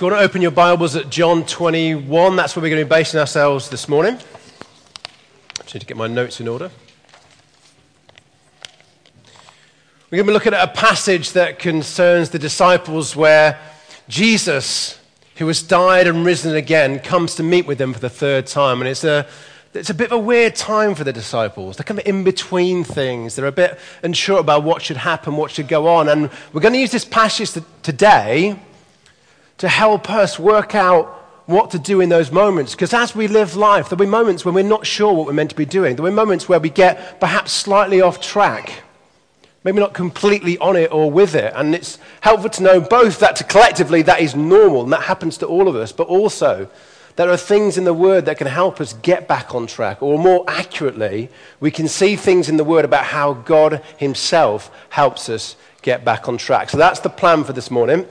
If you want to open your Bibles at John 21, that's where we're going to be basing ourselves this morning. I just need to get my notes in order. We're going to be looking at a passage that concerns the disciples where Jesus, who has died and risen again, comes to meet with them for the third time. And it's a, it's a bit of a weird time for the disciples. They're kind of in between things. They're a bit unsure about what should happen, what should go on. And we're going to use this passage today to help us work out what to do in those moments. Because as we live life, there'll be moments when we're not sure what we're meant to be doing. There'll be moments where we get perhaps slightly off track, maybe not completely on it or with it. And it's helpful to know both that collectively that is normal and that happens to all of us, but also there are things in the Word that can help us get back on track. Or more accurately, we can see things in the Word about how God Himself helps us get back on track. So that's the plan for this morning.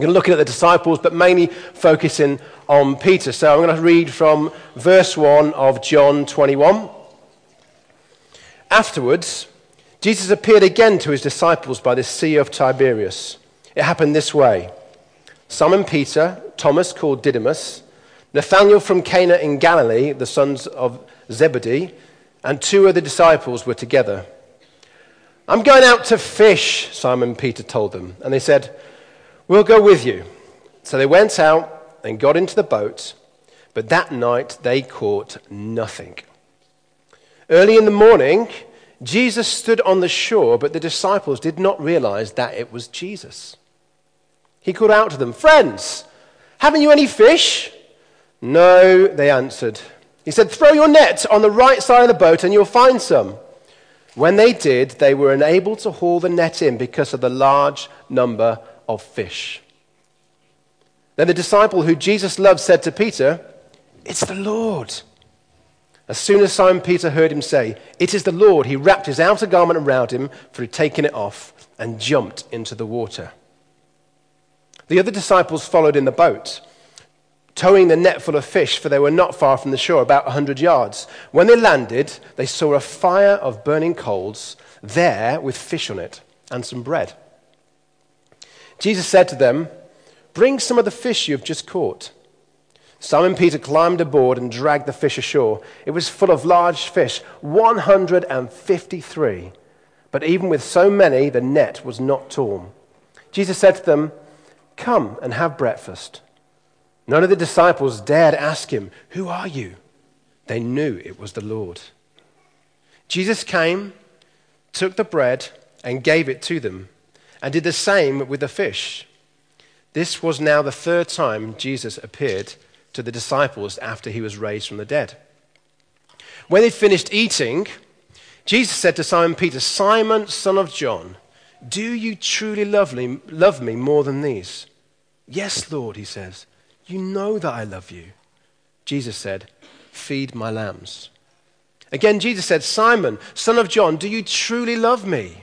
I'm going to look at the disciples, but mainly focusing on Peter. So I'm going to read from verse 1 of John 21. Afterwards, Jesus appeared again to his disciples by the Sea of Tiberias. It happened this way Simon Peter, Thomas called Didymus, Nathanael from Cana in Galilee, the sons of Zebedee, and two other disciples were together. I'm going out to fish, Simon Peter told them. And they said, We'll go with you. So they went out and got into the boat, but that night they caught nothing. Early in the morning, Jesus stood on the shore, but the disciples did not realize that it was Jesus. He called out to them, Friends, haven't you any fish? No, they answered. He said, Throw your net on the right side of the boat and you'll find some. When they did, they were unable to haul the net in because of the large number of fish. Then the disciple who Jesus loved said to Peter, It's the Lord. As soon as Simon Peter heard him say, It is the Lord, he wrapped his outer garment around him, for he'd taken it off, and jumped into the water. The other disciples followed in the boat, towing the net full of fish, for they were not far from the shore, about a hundred yards. When they landed, they saw a fire of burning coals there with fish on it and some bread. Jesus said to them, Bring some of the fish you have just caught. Simon Peter climbed aboard and dragged the fish ashore. It was full of large fish, 153. But even with so many, the net was not torn. Jesus said to them, Come and have breakfast. None of the disciples dared ask him, Who are you? They knew it was the Lord. Jesus came, took the bread, and gave it to them and did the same with the fish. This was now the third time Jesus appeared to the disciples after he was raised from the dead. When they finished eating, Jesus said to Simon Peter, Simon, son of John, do you truly love me, love me more than these? Yes, Lord, he says. You know that I love you. Jesus said, Feed my lambs. Again, Jesus said, Simon, son of John, do you truly love me?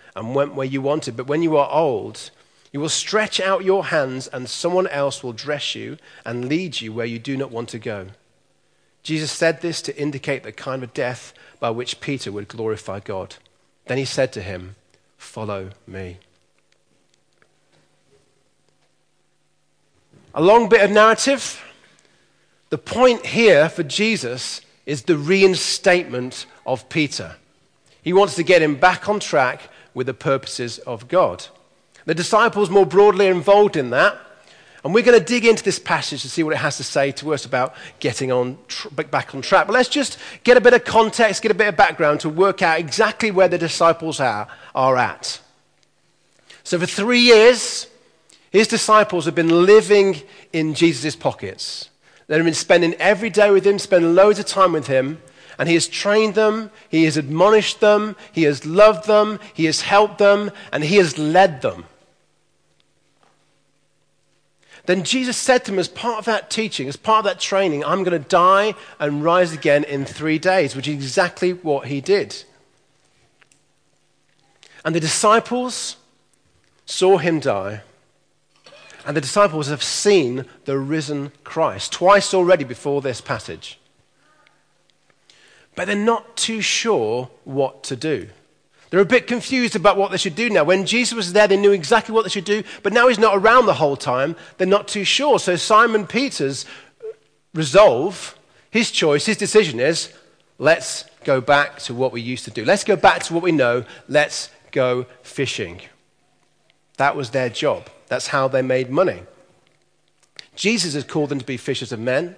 and went where you wanted. But when you are old, you will stretch out your hands, and someone else will dress you and lead you where you do not want to go. Jesus said this to indicate the kind of death by which Peter would glorify God. Then he said to him, Follow me. A long bit of narrative. The point here for Jesus is the reinstatement of Peter. He wants to get him back on track with the purposes of God. The disciples more broadly are involved in that. And we're going to dig into this passage to see what it has to say to us about getting on tr- back on track. But let's just get a bit of context, get a bit of background to work out exactly where the disciples are, are at. So, for three years, his disciples have been living in Jesus' pockets. They've been spending every day with him, spending loads of time with him and He has trained them, He has admonished them, He has loved them, He has helped them, and He has led them. then Jesus said to him, as part of that teaching, as part of that training, I'm going to die and rise again in three days, which is exactly what he did. And the disciples saw him die. And the disciples have seen the risen Christ twice already before this passage. But they're not too sure what to do. They're a bit confused about what they should do now. When Jesus was there, they knew exactly what they should do, but now he's not around the whole time. They're not too sure. So Simon Peter's resolve, his choice, his decision is let's go back to what we used to do. Let's go back to what we know. Let's go fishing. That was their job. That's how they made money. Jesus has called them to be fishers of men.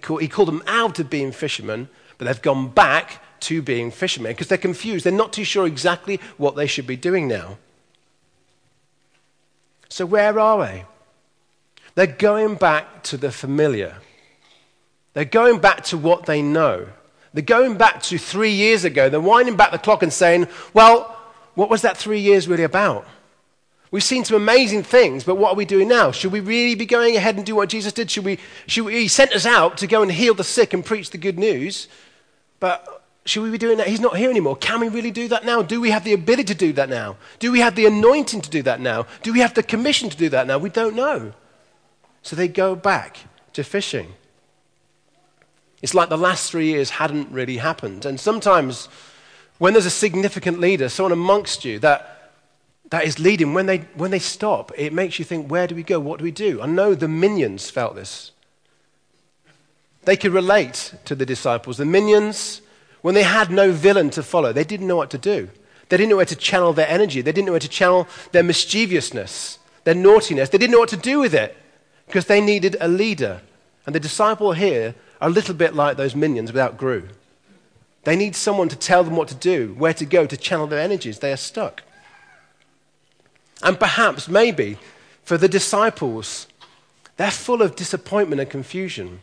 Call, he called them out of being fishermen, but they've gone back to being fishermen because they're confused. They're not too sure exactly what they should be doing now. So, where are they? They're going back to the familiar. They're going back to what they know. They're going back to three years ago. They're winding back the clock and saying, well, what was that three years really about? We've seen some amazing things, but what are we doing now? Should we really be going ahead and do what Jesus did? Should we, should we, he sent us out to go and heal the sick and preach the good news, but should we be doing that? He's not here anymore. Can we really do that now? Do we have the ability to do that now? Do we have the anointing to do that now? Do we have the commission to do that now? We don't know. So they go back to fishing. It's like the last three years hadn't really happened. And sometimes when there's a significant leader, someone amongst you that, that is leading, when they, when they stop, it makes you think, where do we go? What do we do? I know the minions felt this. They could relate to the disciples. The minions, when they had no villain to follow, they didn't know what to do. They didn't know where to channel their energy. They didn't know where to channel their mischievousness, their naughtiness. They didn't know what to do with it because they needed a leader. And the disciple here are a little bit like those minions without Gru. They need someone to tell them what to do, where to go, to channel their energies. They are stuck. And perhaps, maybe, for the disciples, they're full of disappointment and confusion.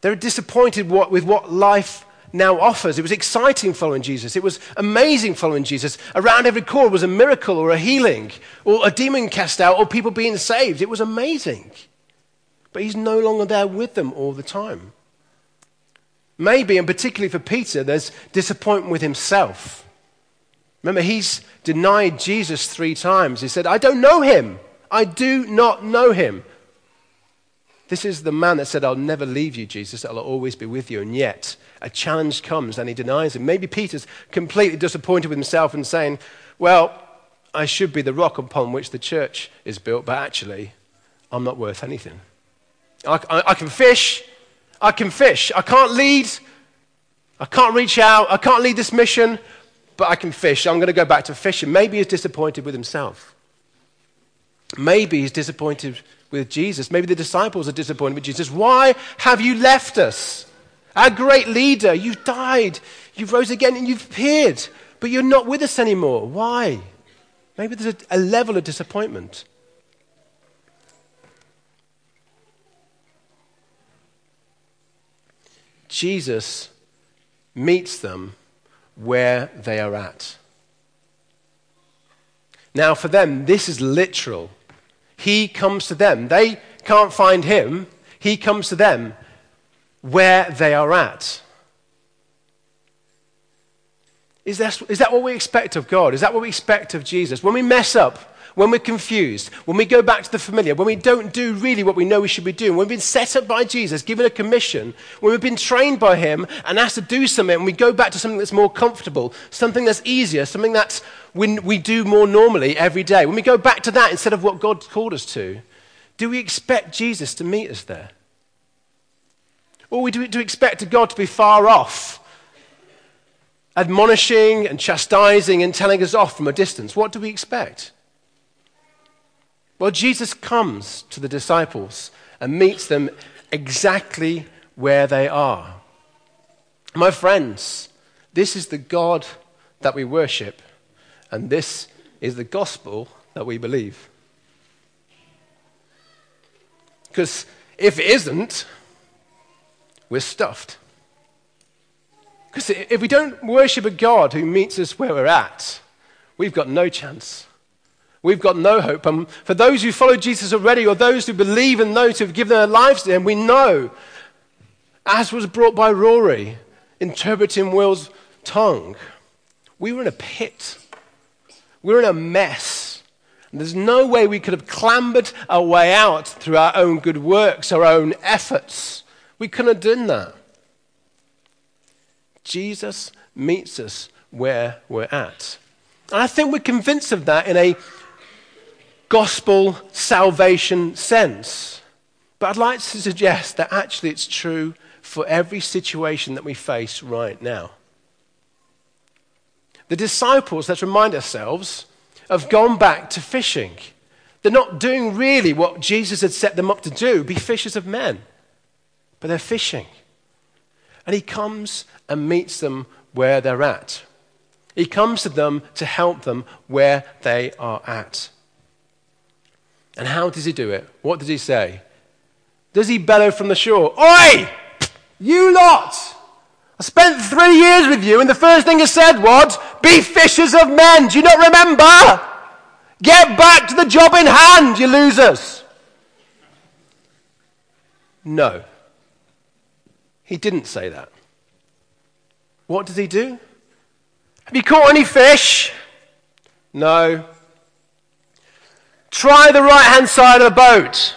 They're disappointed with what life now offers. It was exciting following Jesus. It was amazing following Jesus. Around every corner was a miracle or a healing or a demon cast out or people being saved. It was amazing but he's no longer there with them all the time. Maybe, and particularly for Peter, there's disappointment with himself. Remember, he's denied Jesus three times. He said, I don't know him. I do not know him. This is the man that said, I'll never leave you, Jesus. I'll always be with you. And yet, a challenge comes and he denies him. Maybe Peter's completely disappointed with himself and saying, Well, I should be the rock upon which the church is built, but actually, I'm not worth anything. I, I, I can fish. I can fish. I can't lead. I can't reach out. I can't lead this mission, but I can fish. I'm going to go back to fishing. Maybe he's disappointed with himself. Maybe he's disappointed with Jesus. Maybe the disciples are disappointed with Jesus. Why have you left us? Our great leader, you've died, you've rose again, and you've appeared, but you're not with us anymore. Why? Maybe there's a, a level of disappointment. Jesus meets them where they are at. Now, for them, this is literal. He comes to them. They can't find him. He comes to them where they are at. Is that, is that what we expect of God? Is that what we expect of Jesus? When we mess up, when we're confused, when we go back to the familiar, when we don't do really what we know we should be doing, when we've been set up by Jesus, given a commission, when we've been trained by Him and asked to do something, and we go back to something that's more comfortable, something that's easier, something that we, do more normally every day, when we go back to that instead of what God called us to, do we expect Jesus to meet us there? Or we do, do we expect God to be far off, admonishing and chastising and telling us off from a distance? What do we expect? Well, Jesus comes to the disciples and meets them exactly where they are. My friends, this is the God that we worship, and this is the gospel that we believe. Because if it isn't, we're stuffed. Because if we don't worship a God who meets us where we're at, we've got no chance. We've got no hope. And for those who follow Jesus already, or those who believe and know to have given their lives to him, we know, as was brought by Rory, interpreting Will's tongue, we were in a pit. We were in a mess. And there's no way we could have clambered our way out through our own good works, our own efforts. We couldn't have done that. Jesus meets us where we're at. And I think we're convinced of that in a gospel salvation sense. But I'd like to suggest that actually it's true for every situation that we face right now. The disciples, let's remind ourselves, have gone back to fishing. They're not doing really what Jesus had set them up to do be fishers of men, but they're fishing. And he comes and meets them where they're at. He comes to them to help them where they are at. And how does he do it? What does he say? Does he bellow from the shore, Oi! You lot! I spent three years with you, and the first thing you said was, Be fishers of men. Do you not remember? Get back to the job in hand, you losers. No. He didn't say that. What does he do? Have you caught any fish? No. Try the right hand side of the boat.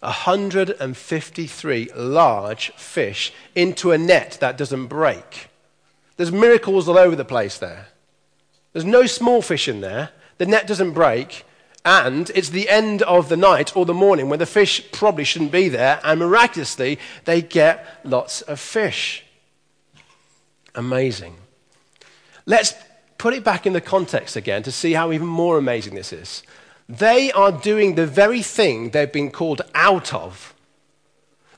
153 large fish into a net that doesn't break. There's miracles all over the place there. There's no small fish in there. The net doesn't break. And it's the end of the night or the morning when the fish probably shouldn't be there. And miraculously, they get lots of fish. Amazing. Let's put it back in the context again to see how even more amazing this is. They are doing the very thing they've been called out of.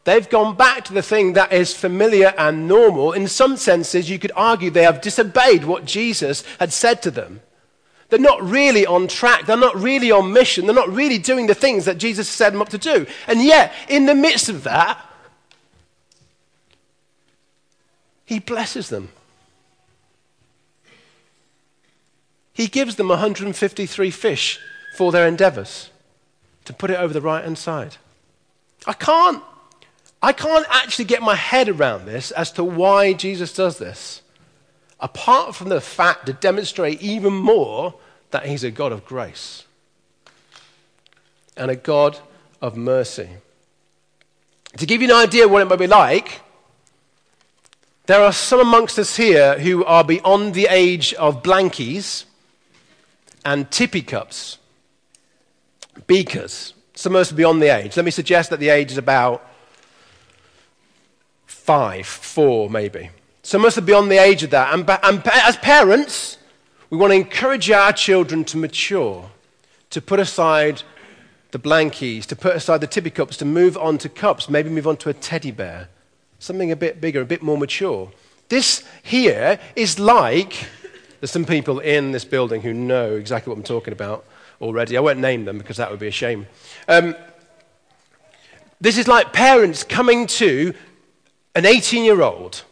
They've gone back to the thing that is familiar and normal. In some senses, you could argue they have disobeyed what Jesus had said to them. They're not really on track. They're not really on mission. They're not really doing the things that Jesus set them up to do. And yet, in the midst of that, he blesses them. He gives them 153 fish for their endeavors to put it over the right hand side. I can't, I can't actually get my head around this as to why Jesus does this, apart from the fact to demonstrate even more that he's a God of grace and a God of mercy. To give you an idea what it might be like, there are some amongst us here who are beyond the age of blankies and tippy cups beakers. Are beyond the age. Let me suggest that the age is about five, four, maybe. Are beyond the age of that. And, and as parents, we want to encourage our children to mature, to put aside the blankies, to put aside the tippy cups, to move on to cups, maybe move on to a teddy bear, something a bit bigger, a bit more mature. This here is like, there's some people in this building who know exactly what I'm talking about already. I won't name them because that would be a shame. Um, this is like parents coming to an 18 year old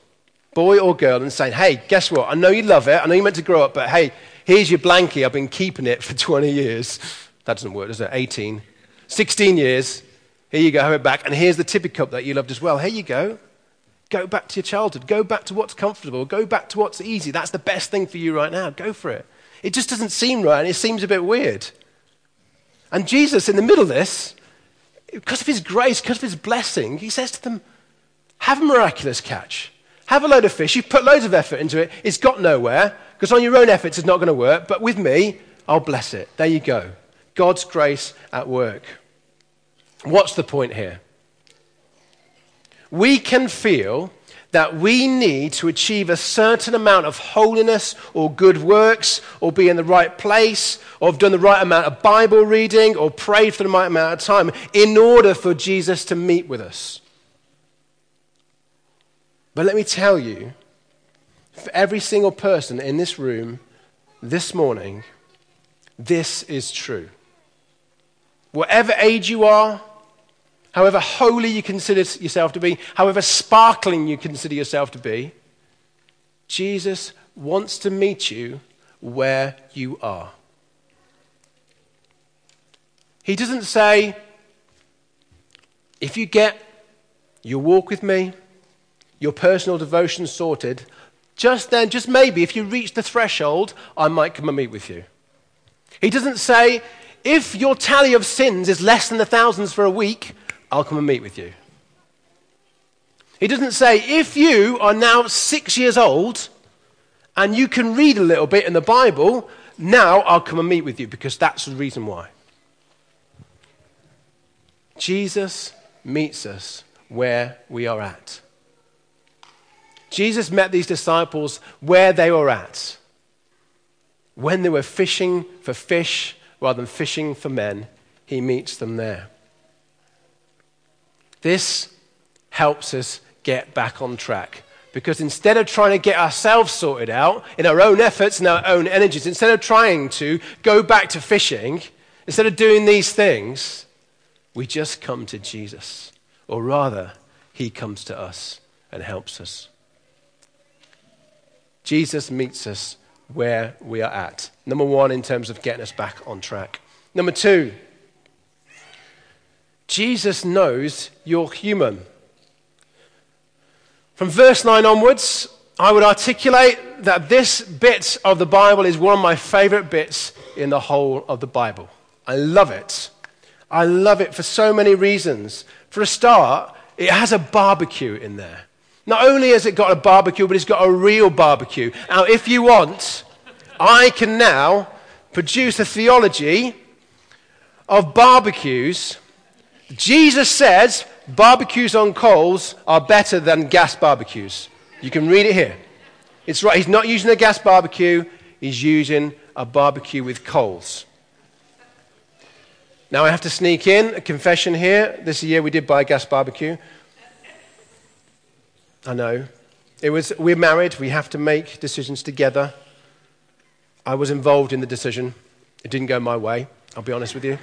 boy or girl and saying, Hey, guess what? I know you love it. I know you meant to grow up, but hey, here's your blankie. I've been keeping it for 20 years. That doesn't work, does it? 18. 16 years. Here you go, have it back. And here's the tippy cup that you loved as well. Here you go. Go back to your childhood. Go back to what's comfortable. Go back to what's easy. That's the best thing for you right now. Go for it. It just doesn't seem right and it seems a bit weird. And Jesus, in the middle of this, because of his grace, because of his blessing, he says to them, Have a miraculous catch. Have a load of fish. You've put loads of effort into it. It's got nowhere because on your own efforts it's not going to work. But with me, I'll bless it. There you go. God's grace at work. What's the point here? We can feel that we need to achieve a certain amount of holiness or good works or be in the right place or have done the right amount of Bible reading or prayed for the right amount of time in order for Jesus to meet with us. But let me tell you, for every single person in this room this morning, this is true. Whatever age you are, however holy you consider yourself to be, however sparkling you consider yourself to be, Jesus wants to meet you where you are. He doesn't say, if you get your walk with me, your personal devotion sorted, just then, just maybe, if you reach the threshold, I might come and meet with you. He doesn't say, if your tally of sins is less than the thousands for a week, I'll come and meet with you. He doesn't say, if you are now six years old and you can read a little bit in the Bible, now I'll come and meet with you because that's the reason why. Jesus meets us where we are at. Jesus met these disciples where they were at. When they were fishing for fish rather than fishing for men, he meets them there. This helps us get back on track. Because instead of trying to get ourselves sorted out in our own efforts and our own energies, instead of trying to go back to fishing, instead of doing these things, we just come to Jesus. Or rather, he comes to us and helps us. Jesus meets us where we are at. Number one, in terms of getting us back on track. Number two, Jesus knows you're human. From verse 9 onwards, I would articulate that this bit of the Bible is one of my favorite bits in the whole of the Bible. I love it. I love it for so many reasons. For a start, it has a barbecue in there. Not only has it got a barbecue, but it's got a real barbecue. Now, if you want, I can now produce a theology of barbecues. Jesus says barbecues on coals are better than gas barbecues. You can read it here. It's right. He's not using a gas barbecue, he's using a barbecue with coals. Now, I have to sneak in a confession here. This year we did buy a gas barbecue. I know. It was, we're married, we have to make decisions together. I was involved in the decision. It didn't go my way, I'll be honest with you.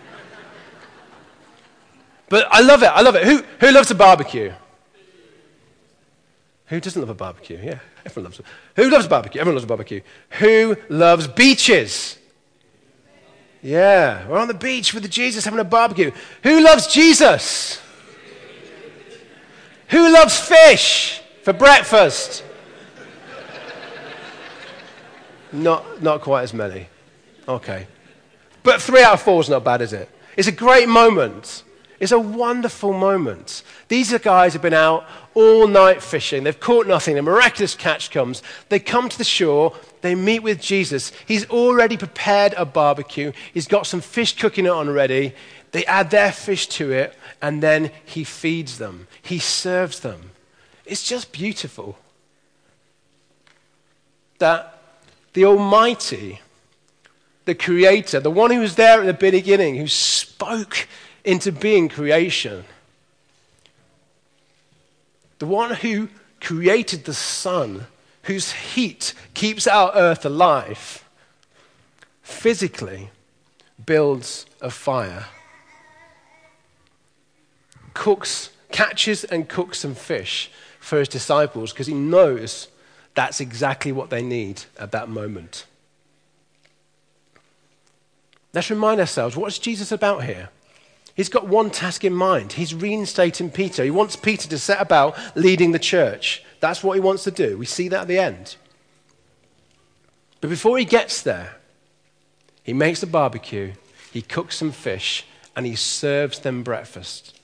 But I love it, I love it. Who, who loves a barbecue? Who doesn't love a barbecue? Yeah, everyone loves it. Who loves a barbecue? Everyone loves a barbecue. Who loves beaches? Yeah, we're on the beach with Jesus having a barbecue. Who loves Jesus? Who loves fish? for breakfast. not, not quite as many. Okay. But three out of four is not bad, is it? It's a great moment. It's a wonderful moment. These are guys who've been out all night fishing. They've caught nothing. A miraculous catch comes. They come to the shore. They meet with Jesus. He's already prepared a barbecue. He's got some fish cooking it on ready. They add their fish to it, and then he feeds them. He serves them. It's just beautiful that the Almighty, the Creator, the one who was there at the beginning, who spoke into being creation, the one who created the sun, whose heat keeps our earth alive, physically builds a fire, cooks, catches and cooks some fish for his disciples because he knows that's exactly what they need at that moment. Let's remind ourselves what's Jesus about here? He's got one task in mind. He's reinstating Peter. He wants Peter to set about leading the church. That's what he wants to do. We see that at the end. But before he gets there, he makes a barbecue, he cooks some fish, and he serves them breakfast.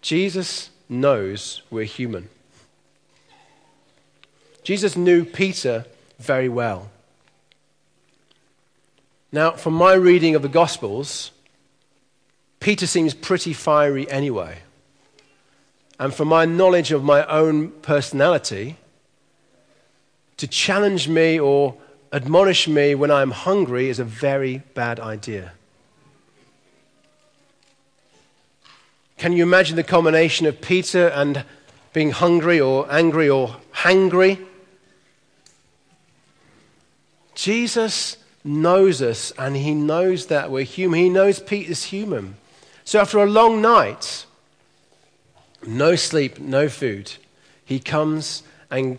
Jesus knows we're human. Jesus knew Peter very well. Now, from my reading of the Gospels, Peter seems pretty fiery anyway. And from my knowledge of my own personality, to challenge me or admonish me when I'm hungry is a very bad idea. Can you imagine the combination of Peter and being hungry or angry or hangry? Jesus knows us and he knows that we're human. He knows Peter's human. So after a long night, no sleep, no food, he comes and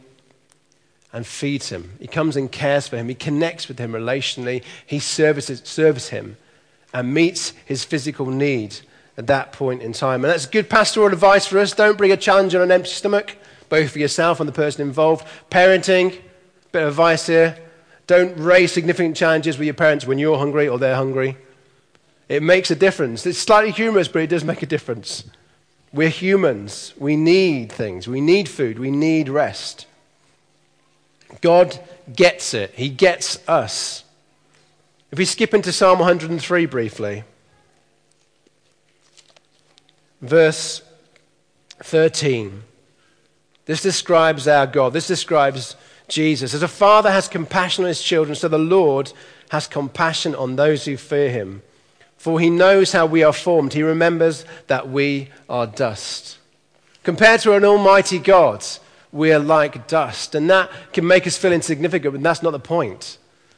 and feeds him. He comes and cares for him. He connects with him relationally. He services, serves him and meets his physical need at that point in time. And that's good pastoral advice for us. Don't bring a challenge on an empty stomach, both for yourself and the person involved. Parenting, bit of advice here. Don't raise significant challenges with your parents when you're hungry or they're hungry. It makes a difference. It's slightly humorous, but it does make a difference. We're humans. We need things. We need food. We need rest. God gets it, He gets us. If we skip into Psalm 103 briefly, verse 13. This describes our God. This describes Jesus. As a father has compassion on his children, so the Lord has compassion on those who fear him. For he knows how we are formed. He remembers that we are dust. Compared to an almighty God, we are like dust. And that can make us feel insignificant, but that's not the point.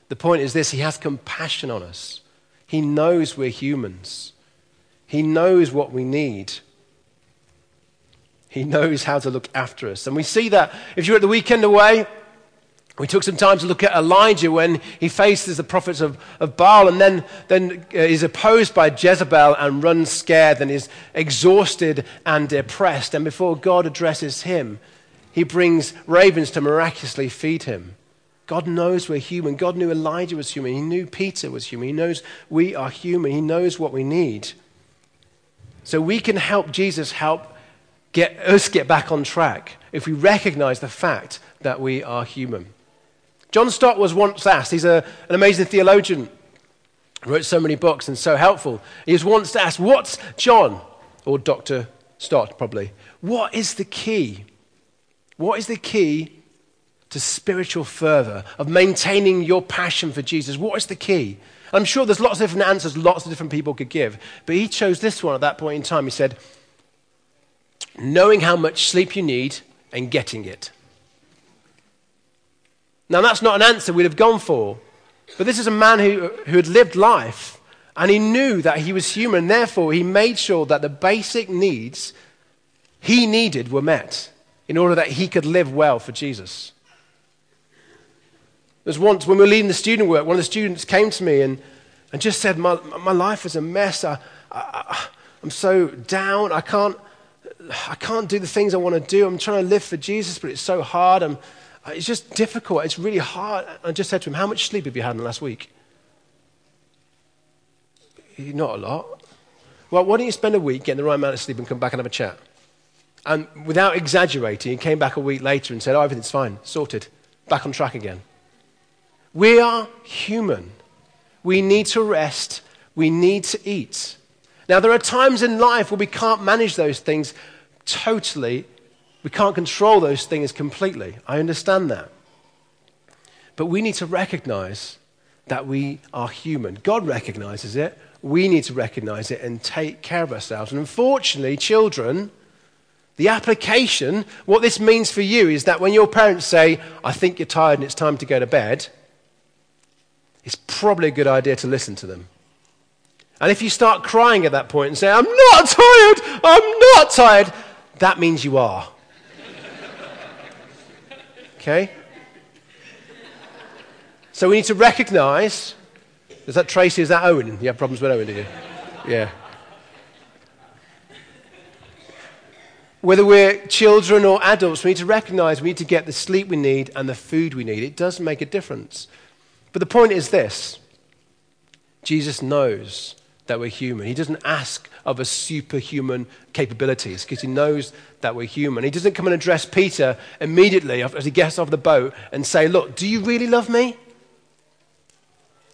The point is this He has compassion on us. He knows we're humans, He knows what we need. He knows how to look after us. And we see that if you're at the weekend away, we took some time to look at Elijah when he faces the prophets of, of Baal and then, then uh, is opposed by Jezebel and runs scared and is exhausted and depressed. And before God addresses him, he brings ravens to miraculously feed him. God knows we're human. God knew Elijah was human. He knew Peter was human. He knows we are human. He knows what we need. So we can help Jesus help get us get back on track if we recognize the fact that we are human. John Stott was once asked, he's a, an amazing theologian, wrote so many books and so helpful. He was once asked, What's John, or Dr. Stott probably, what is the key what is the key to spiritual fervor, of maintaining your passion for Jesus? What is the key? I'm sure there's lots of different answers lots of different people could give, but he chose this one at that point in time. He said, knowing how much sleep you need and getting it. Now, that's not an answer we'd have gone for, but this is a man who, who had lived life and he knew that he was human. Therefore, he made sure that the basic needs he needed were met in order that he could live well for Jesus. There's once when we were leading the student work, one of the students came to me and, and just said, My, my life is a mess. I, I, I'm so down. I can't, I can't do the things I want to do. I'm trying to live for Jesus, but it's so hard. I'm, Uh, it's just difficult. It's really hard. I just said to him, How much sleep have you had in the last week? Eh, not a lot. Well, why don't you spend a week getting the right amount of sleep and come back and have a chat? And without exaggerating, he came back a week later and said, Oh, everything's fine, sorted, back on track again. We are human. We need to rest. We need to eat. Now, there are times in life where we can't manage those things totally. We can't control those things completely. I understand that. But we need to recognize that we are human. God recognizes it. We need to recognize it and take care of ourselves. And unfortunately, children the application, what this means for you is that when your parents say, I think you're tired and it's time to go to bed, it's probably a good idea to listen to them. And if you start crying at that point and say, I'm not tired, I'm not tired, that means you are. Okay? So we need to recognize. Is that Tracy? Is that Owen? You have problems with Owen, do you? Yeah. Whether we're children or adults, we need to recognize we need to get the sleep we need and the food we need. It does make a difference. But the point is this Jesus knows that we're human. He doesn't ask of us superhuman capabilities because he knows that we're human. He doesn't come and address Peter immediately as he gets off the boat and say, Look, do you really love me?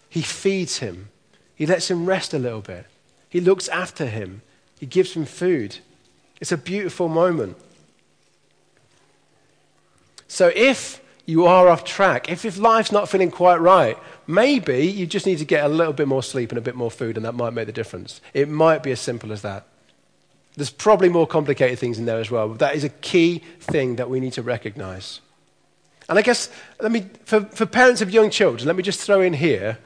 He feeds him, he lets him rest a little bit, he looks after him, he gives him food. It's a beautiful moment. So if you are off track, if, if life's not feeling quite right, maybe you just need to get a little bit more sleep and a bit more food, and that might make the difference. It might be as simple as that. There's probably more complicated things in there as well, but that is a key thing that we need to recognize. And I guess, let me, for, for parents of young children, let me just throw in here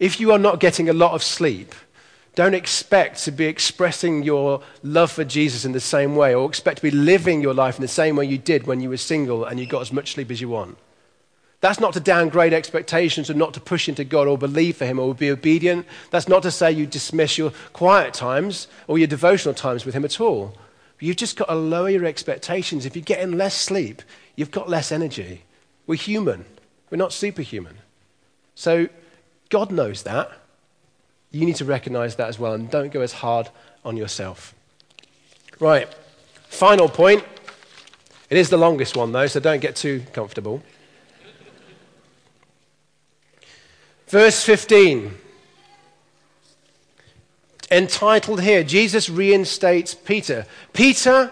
if you are not getting a lot of sleep, don't expect to be expressing your love for Jesus in the same way or expect to be living your life in the same way you did when you were single and you got as much sleep as you want. That's not to downgrade expectations or not to push into God or believe for Him or be obedient. That's not to say you dismiss your quiet times or your devotional times with Him at all. You've just got to lower your expectations. If you're getting less sleep, you've got less energy. We're human, we're not superhuman. So God knows that. You need to recognize that as well and don't go as hard on yourself. Right, final point. It is the longest one, though, so don't get too comfortable. Verse 15. Entitled here, Jesus reinstates Peter. Peter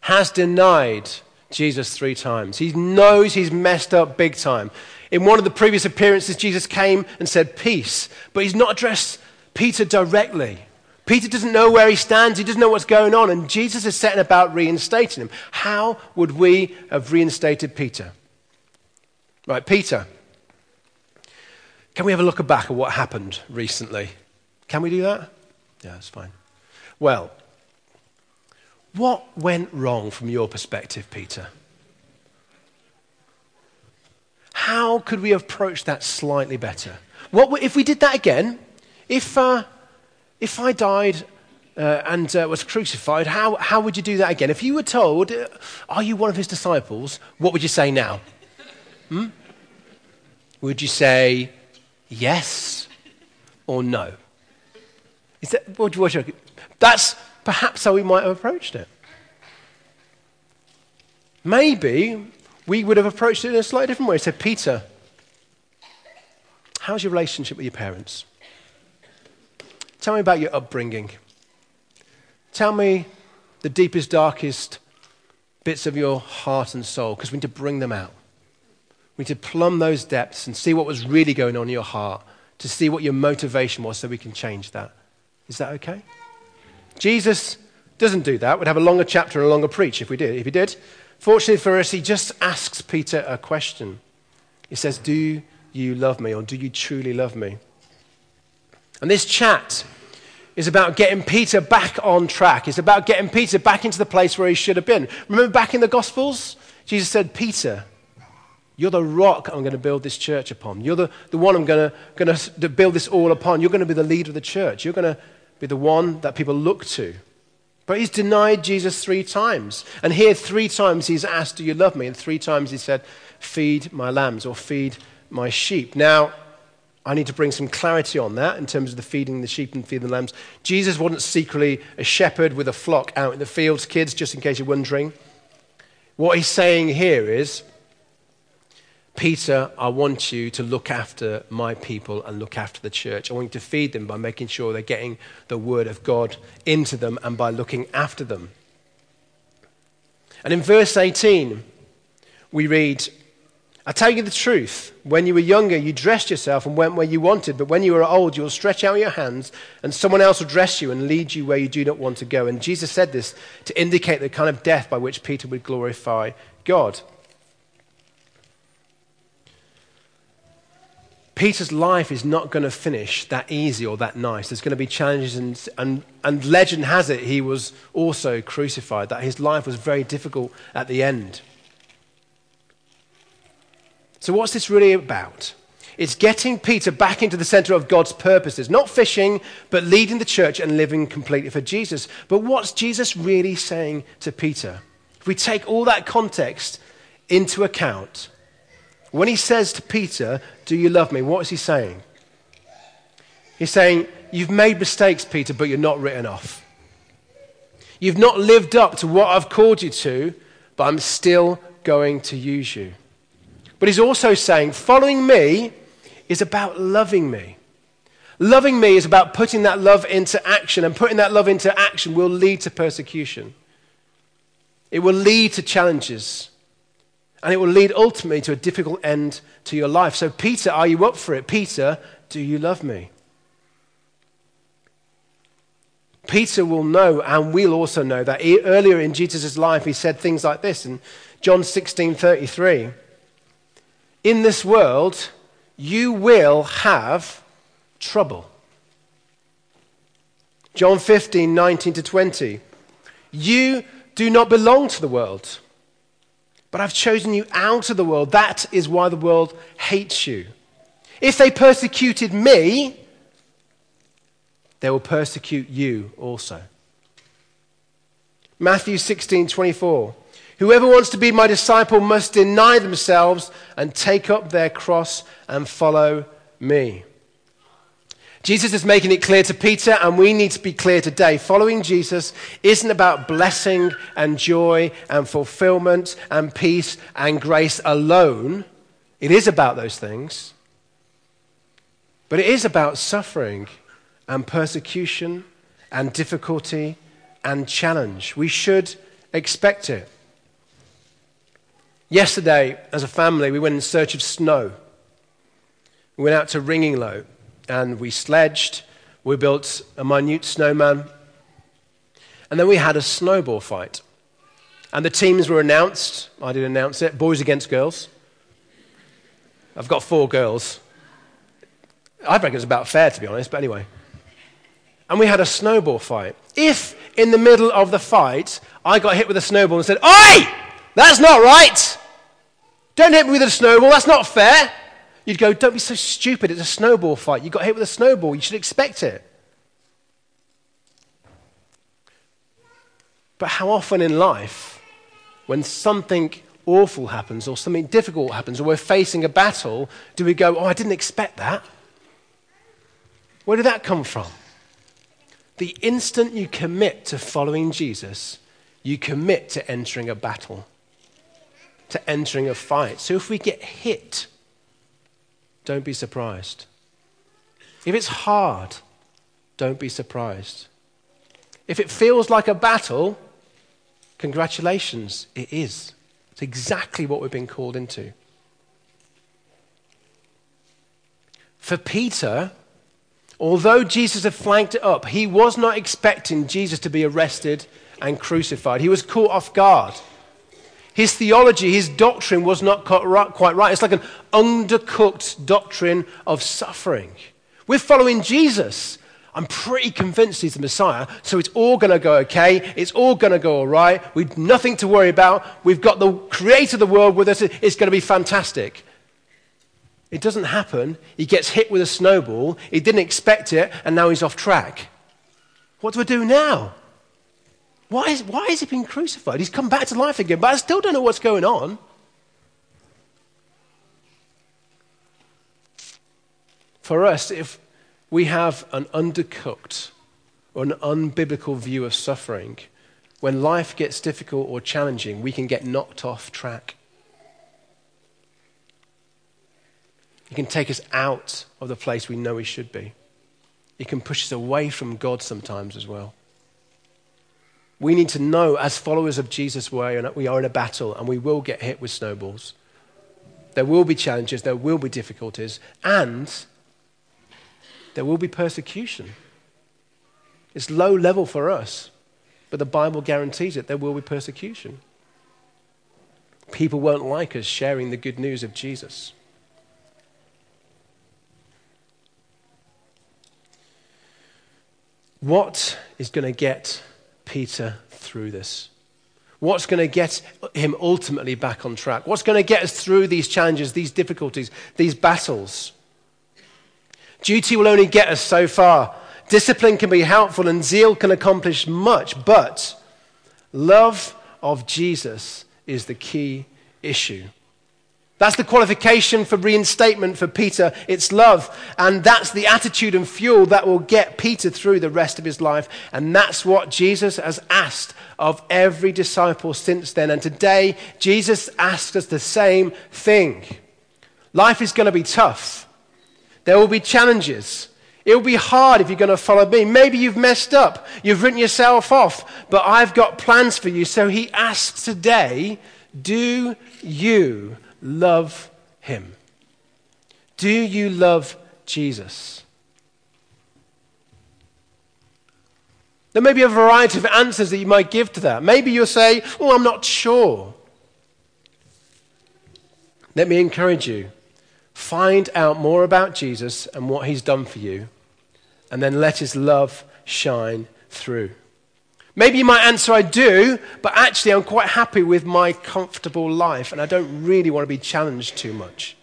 has denied Jesus three times. He knows he's messed up big time. In one of the previous appearances, Jesus came and said, Peace. But he's not addressed Peter directly. Peter doesn't know where he stands, he doesn't know what's going on, and Jesus is setting about reinstating him. How would we have reinstated Peter? Right, Peter. Can we have a look back at what happened recently? Can we do that? Yeah, that's fine. Well, what went wrong from your perspective, Peter? How could we approach that slightly better? What if we did that again? If, uh, if I died uh, and uh, was crucified, how, how would you do that again? If you were told, uh, Are you one of his disciples? What would you say now? Hmm? Would you say yes or no? Is that, what, what, that's perhaps how we might have approached it. Maybe we would have approached it in a slightly different way. Said, Peter, how's your relationship with your parents? Tell me about your upbringing. Tell me the deepest, darkest bits of your heart and soul, because we need to bring them out. We need to plumb those depths and see what was really going on in your heart, to see what your motivation was so we can change that. Is that okay? Jesus doesn't do that. We'd have a longer chapter and a longer preach if we did. If he did, fortunately for us, he just asks Peter a question. He says, Do you love me or do you truly love me? And this chat is about getting Peter back on track. It's about getting Peter back into the place where he should have been. Remember back in the Gospels? Jesus said, Peter, you're the rock I'm going to build this church upon. You're the, the one I'm going to, going to build this all upon. You're going to be the leader of the church. You're going to be the one that people look to. But he's denied Jesus three times. And here, three times he's asked, Do you love me? And three times he said, Feed my lambs or feed my sheep. Now, I need to bring some clarity on that in terms of the feeding the sheep and feeding the lambs. Jesus wasn't secretly a shepherd with a flock out in the fields, kids, just in case you're wondering. What he's saying here is, Peter, I want you to look after my people and look after the church. I want you to feed them by making sure they're getting the word of God into them and by looking after them. And in verse 18, we read, I tell you the truth. When you were younger, you dressed yourself and went where you wanted, but when you are old, you will stretch out your hands, and someone else will dress you and lead you where you do not want to go. And Jesus said this to indicate the kind of death by which Peter would glorify God. Peter's life is not going to finish that easy or that nice. There's going to be challenges, and, and, and legend has it he was also crucified, that his life was very difficult at the end. So, what's this really about? It's getting Peter back into the center of God's purposes, not fishing, but leading the church and living completely for Jesus. But what's Jesus really saying to Peter? If we take all that context into account, when he says to Peter, Do you love me? What is he saying? He's saying, You've made mistakes, Peter, but you're not written off. You've not lived up to what I've called you to, but I'm still going to use you. But he's also saying, Following me is about loving me. Loving me is about putting that love into action, and putting that love into action will lead to persecution. It will lead to challenges. And it will lead ultimately to a difficult end to your life. So, Peter, are you up for it? Peter, do you love me? Peter will know, and we'll also know that earlier in Jesus' life, he said things like this in John 16 33. In this world, you will have trouble. John 15 19 to 20. You do not belong to the world but I've chosen you out of the world. That is why the world hates you. If they persecuted me, they will persecute you also. Matthew 16 24. Whoever wants to be my disciple must deny themselves and take up their cross and follow me. Jesus is making it clear to Peter, and we need to be clear today. Following Jesus isn't about blessing and joy and fulfillment and peace and grace alone. It is about those things. But it is about suffering and persecution and difficulty and challenge. We should expect it. Yesterday, as a family, we went in search of snow. We went out to Ringinglow and we sledged. We built a minute snowman. And then we had a snowball fight. And the teams were announced. I did announce it boys against girls. I've got four girls. I reckon it's about fair, to be honest, but anyway. And we had a snowball fight. If in the middle of the fight I got hit with a snowball and said, Oi! That's not right! Don't hit me with a snowball, that's not fair. You'd go, Don't be so stupid, it's a snowball fight. You got hit with a snowball, you should expect it. But how often in life, when something awful happens or something difficult happens or we're facing a battle, do we go, Oh, I didn't expect that? Where did that come from? The instant you commit to following Jesus, you commit to entering a battle, to entering a fight. So if we get hit, don't be surprised. If it's hard, don't be surprised. If it feels like a battle, congratulations, it is. It's exactly what we've been called into. For Peter, although Jesus had flanked it up, he was not expecting Jesus to be arrested and crucified. He was caught off guard. His theology, his doctrine was not quite right. It's like an undercooked doctrine of suffering. We're following Jesus. I'm pretty convinced he's the Messiah, so it's all going to go okay. It's all going to go all right. We've nothing to worry about. We've got the creator of the world with us. It's going to be fantastic. It doesn't happen. He gets hit with a snowball. He didn't expect it, and now he's off track. What do I do now? Why is, why is he being crucified? He's come back to life again, but I still don't know what's going on. For us, if we have an undercooked or an unbiblical view of suffering, when life gets difficult or challenging, we can get knocked off track. It can take us out of the place we know we should be. It can push us away from God sometimes as well. We need to know, as followers of Jesus, we are in a battle and we will get hit with snowballs. There will be challenges, there will be difficulties, and there will be persecution. It's low level for us, but the Bible guarantees it. There will be persecution. People won't like us sharing the good news of Jesus. What is going to get Peter through this? What's going to get him ultimately back on track? What's going to get us through these challenges, these difficulties, these battles? Duty will only get us so far. Discipline can be helpful and zeal can accomplish much, but love of Jesus is the key issue. That's the qualification for reinstatement for Peter. It's love. And that's the attitude and fuel that will get Peter through the rest of his life. And that's what Jesus has asked of every disciple since then. And today, Jesus asks us the same thing. Life is going to be tough, there will be challenges. It will be hard if you're going to follow me. Maybe you've messed up. You've written yourself off. But I've got plans for you. So he asks today, do you love him? Do you love Jesus? There may be a variety of answers that you might give to that. Maybe you'll say, Oh, I'm not sure. Let me encourage you. Find out more about Jesus and what he's done for you, and then let his love shine through. Maybe you might answer, I do, but actually I'm quite happy with my comfortable life and I don't really want to be challenged too much.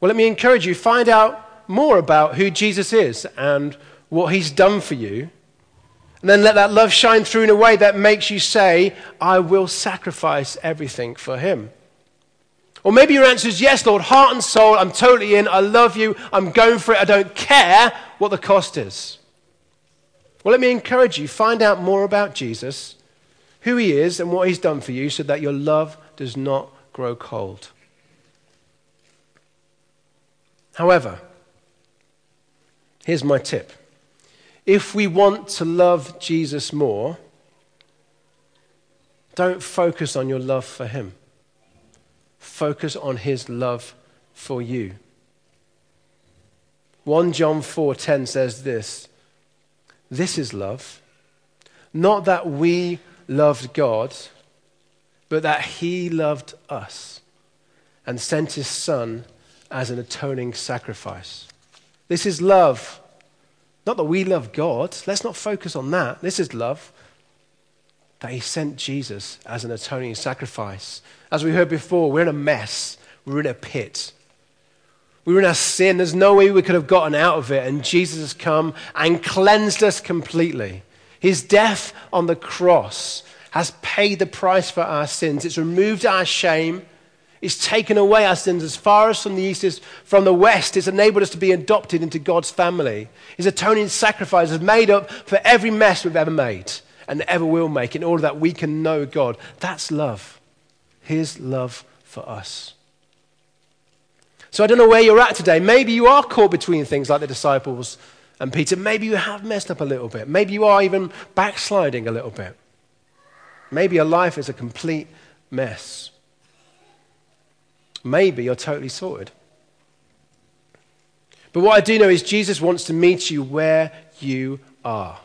Well, let me encourage you find out more about who Jesus is and what he's done for you. And then let that love shine through in a way that makes you say, I will sacrifice everything for him. Or maybe your answer is yes, Lord, heart and soul, I'm totally in, I love you, I'm going for it, I don't care what the cost is. Well, let me encourage you find out more about Jesus, who he is, and what he's done for you so that your love does not grow cold. However, here's my tip. If we want to love Jesus more, don't focus on your love for him. Focus on his love for you. 1 John 4:10 says this, this is love, not that we loved God, but that he loved us and sent his son as an atoning sacrifice. This is love. Not that we love God. Let's not focus on that. This is love. That he sent Jesus as an atoning sacrifice. As we heard before, we're in a mess. We're in a pit. We were in our sin. There's no way we could have gotten out of it. And Jesus has come and cleansed us completely. His death on the cross has paid the price for our sins. It's removed our shame. It's taken away our sins as far as from the east as from the west. It's enabled us to be adopted into God's family. His atoning sacrifice has made up for every mess we've ever made and ever will make in order that we can know God. That's love. His love for us. So I don't know where you're at today. Maybe you are caught between things like the disciples and Peter. Maybe you have messed up a little bit. Maybe you are even backsliding a little bit. Maybe your life is a complete mess. Maybe you're totally sorted. But what I do know is Jesus wants to meet you where you are.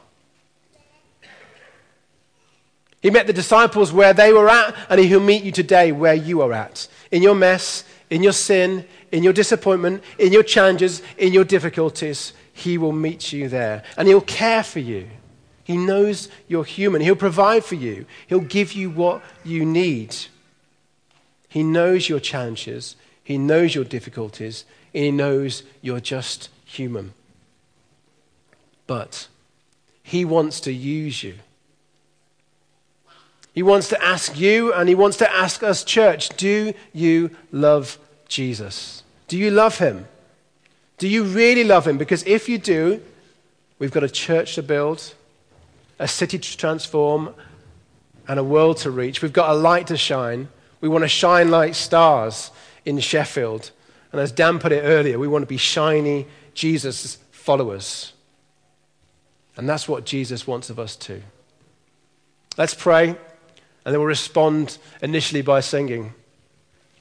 He met the disciples where they were at, and He'll meet you today where you are at. In your mess, in your sin, in your disappointment, in your challenges, in your difficulties, He will meet you there. And He'll care for you. He knows you're human. He'll provide for you, He'll give you what you need. He knows your challenges, He knows your difficulties, He knows you're just human. But He wants to use you. He wants to ask you and he wants to ask us, church, do you love Jesus? Do you love him? Do you really love him? Because if you do, we've got a church to build, a city to transform, and a world to reach. We've got a light to shine. We want to shine like stars in Sheffield. And as Dan put it earlier, we want to be shiny Jesus followers. And that's what Jesus wants of us too. Let's pray, and then we'll respond initially by singing.